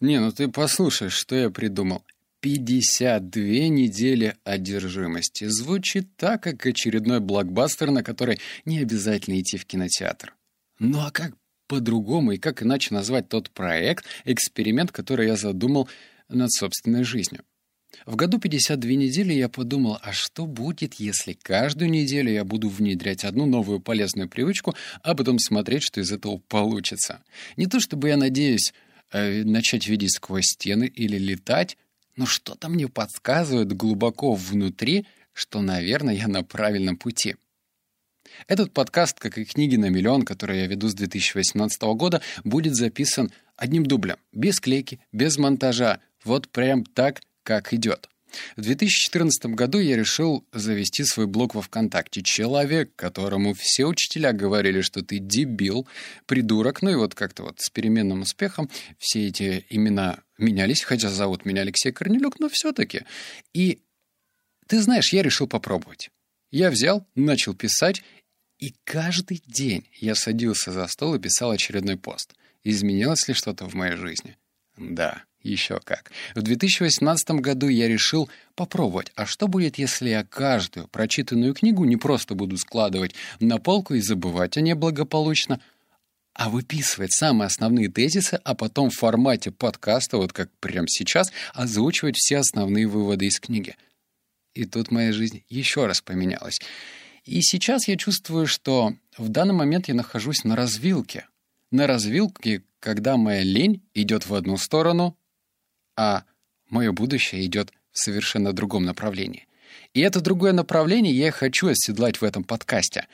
Не, ну ты послушай, что я придумал. 52 недели одержимости. Звучит так, как очередной блокбастер, на который не обязательно идти в кинотеатр. Ну а как по-другому и как иначе назвать тот проект, эксперимент, который я задумал над собственной жизнью? В году 52 недели я подумал, а что будет, если каждую неделю я буду внедрять одну новую полезную привычку, а потом смотреть, что из этого получится. Не то чтобы я надеюсь э, начать видеть сквозь стены или летать, но что-то мне подсказывает глубоко внутри, что, наверное, я на правильном пути. Этот подкаст, как и книги на миллион, которые я веду с 2018 года, будет записан одним дублем, без клейки, без монтажа, вот прям так, как идет. В 2014 году я решил завести свой блог во ВКонтакте. Человек, которому все учителя говорили, что ты дебил, придурок, ну и вот как-то вот с переменным успехом все эти имена менялись, хотя зовут меня Алексей Корнелюк, но все-таки. И ты знаешь, я решил попробовать. Я взял, начал писать, и каждый день я садился за стол и писал очередной пост. Изменилось ли что-то в моей жизни? Да, еще как. В 2018 году я решил попробовать, а что будет, если я каждую прочитанную книгу не просто буду складывать на полку и забывать о ней благополучно, а выписывать самые основные тезисы, а потом в формате подкаста, вот как прямо сейчас, озвучивать все основные выводы из книги. И тут моя жизнь еще раз поменялась. И сейчас я чувствую, что в данный момент я нахожусь на развилке. На развилке, когда моя лень идет в одну сторону, а мое будущее идет в совершенно другом направлении. И это другое направление я хочу оседлать в этом подкасте.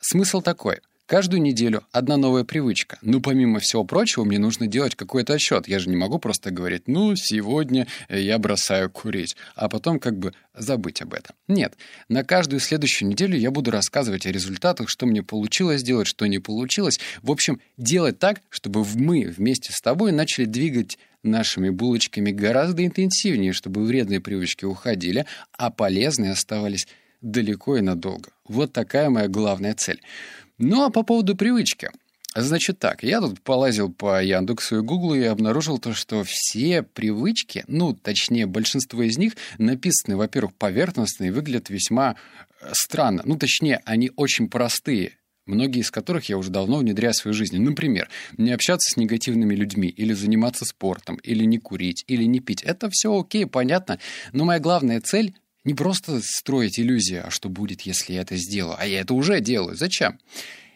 Смысл такой. Каждую неделю одна новая привычка. Ну, помимо всего прочего, мне нужно делать какой-то отсчет. Я же не могу просто говорить, ну, сегодня я бросаю курить, а потом как бы забыть об этом. Нет. На каждую следующую неделю я буду рассказывать о результатах, что мне получилось сделать, что не получилось. В общем, делать так, чтобы мы вместе с тобой начали двигать нашими булочками гораздо интенсивнее, чтобы вредные привычки уходили, а полезные оставались далеко и надолго. Вот такая моя главная цель. Ну а по поводу привычки. Значит так, я тут полазил по Яндексу и Гуглу и обнаружил то, что все привычки, ну, точнее, большинство из них написаны, во-первых, поверхностно и выглядят весьма э, странно. Ну, точнее, они очень простые, многие из которых я уже давно внедряю в свою жизнь. Например, не общаться с негативными людьми, или заниматься спортом, или не курить, или не пить. Это все окей, понятно, но моя главная цель не просто строить иллюзию, а что будет, если я это сделаю. А я это уже делаю. Зачем?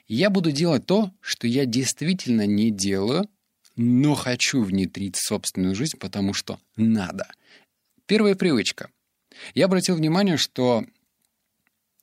Я буду делать то, что я действительно не делаю, но хочу внедрить в собственную жизнь, потому что надо. Первая привычка. Я обратил внимание, что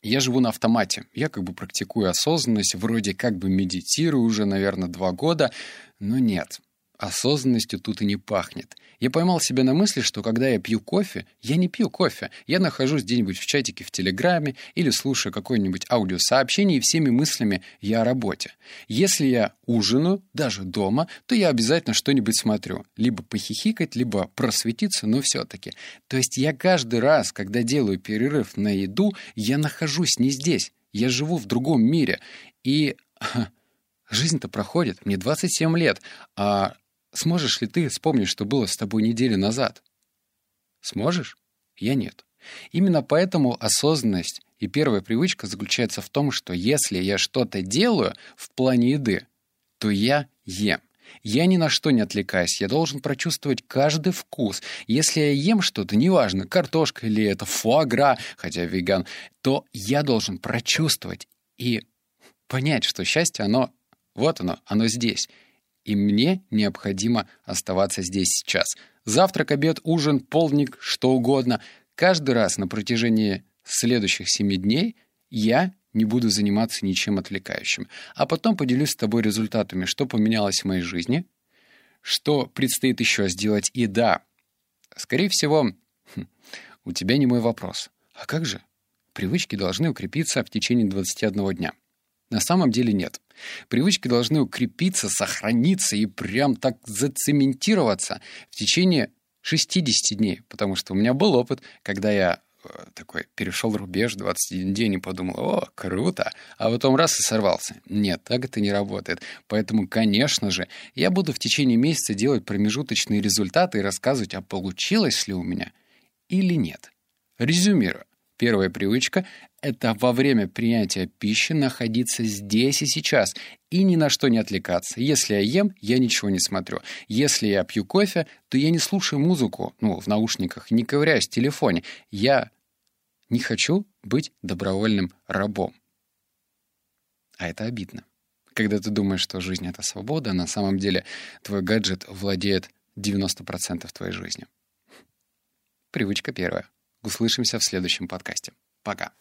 я живу на автомате. Я как бы практикую осознанность, вроде как бы медитирую уже, наверное, два года, но нет. Осознанностью тут и не пахнет. Я поймал себя на мысли, что когда я пью кофе, я не пью кофе. Я нахожусь где-нибудь в чатике в Телеграме или слушаю какое-нибудь аудиосообщение, и всеми мыслями я о работе. Если я ужинаю, даже дома, то я обязательно что-нибудь смотрю. Либо похихикать, либо просветиться, но все-таки. То есть я каждый раз, когда делаю перерыв на еду, я нахожусь не здесь. Я живу в другом мире. И жизнь-то проходит. Мне 27 лет, а Сможешь ли ты вспомнить, что было с тобой неделю назад? Сможешь? Я нет. Именно поэтому осознанность и первая привычка заключается в том, что если я что-то делаю в плане еды, то я ем. Я ни на что не отвлекаюсь, я должен прочувствовать каждый вкус. Если я ем что-то, неважно, картошка или это фуагра, хотя веган, то я должен прочувствовать и понять, что счастье, оно, вот оно, оно здесь и мне необходимо оставаться здесь сейчас. Завтрак, обед, ужин, полдник, что угодно. Каждый раз на протяжении следующих семи дней я не буду заниматься ничем отвлекающим. А потом поделюсь с тобой результатами, что поменялось в моей жизни, что предстоит еще сделать. И да, скорее всего, хм, у тебя не мой вопрос. А как же? Привычки должны укрепиться в течение 21 дня. На самом деле нет. Привычки должны укрепиться, сохраниться и прям так зацементироваться в течение 60 дней, потому что у меня был опыт, когда я э, такой перешел рубеж 21 день и подумал, о, круто, а потом раз и сорвался. Нет, так это не работает. Поэтому, конечно же, я буду в течение месяца делать промежуточные результаты и рассказывать, а получилось ли у меня или нет. Резюмирую. Первая привычка — это во время принятия пищи находиться здесь и сейчас и ни на что не отвлекаться. Если я ем, я ничего не смотрю. Если я пью кофе, то я не слушаю музыку, ну, в наушниках, не ковыряюсь в телефоне. Я не хочу быть добровольным рабом. А это обидно. Когда ты думаешь, что жизнь — это свобода, на самом деле твой гаджет владеет 90% твоей жизни. Привычка первая. Услышимся в следующем подкасте. Пока.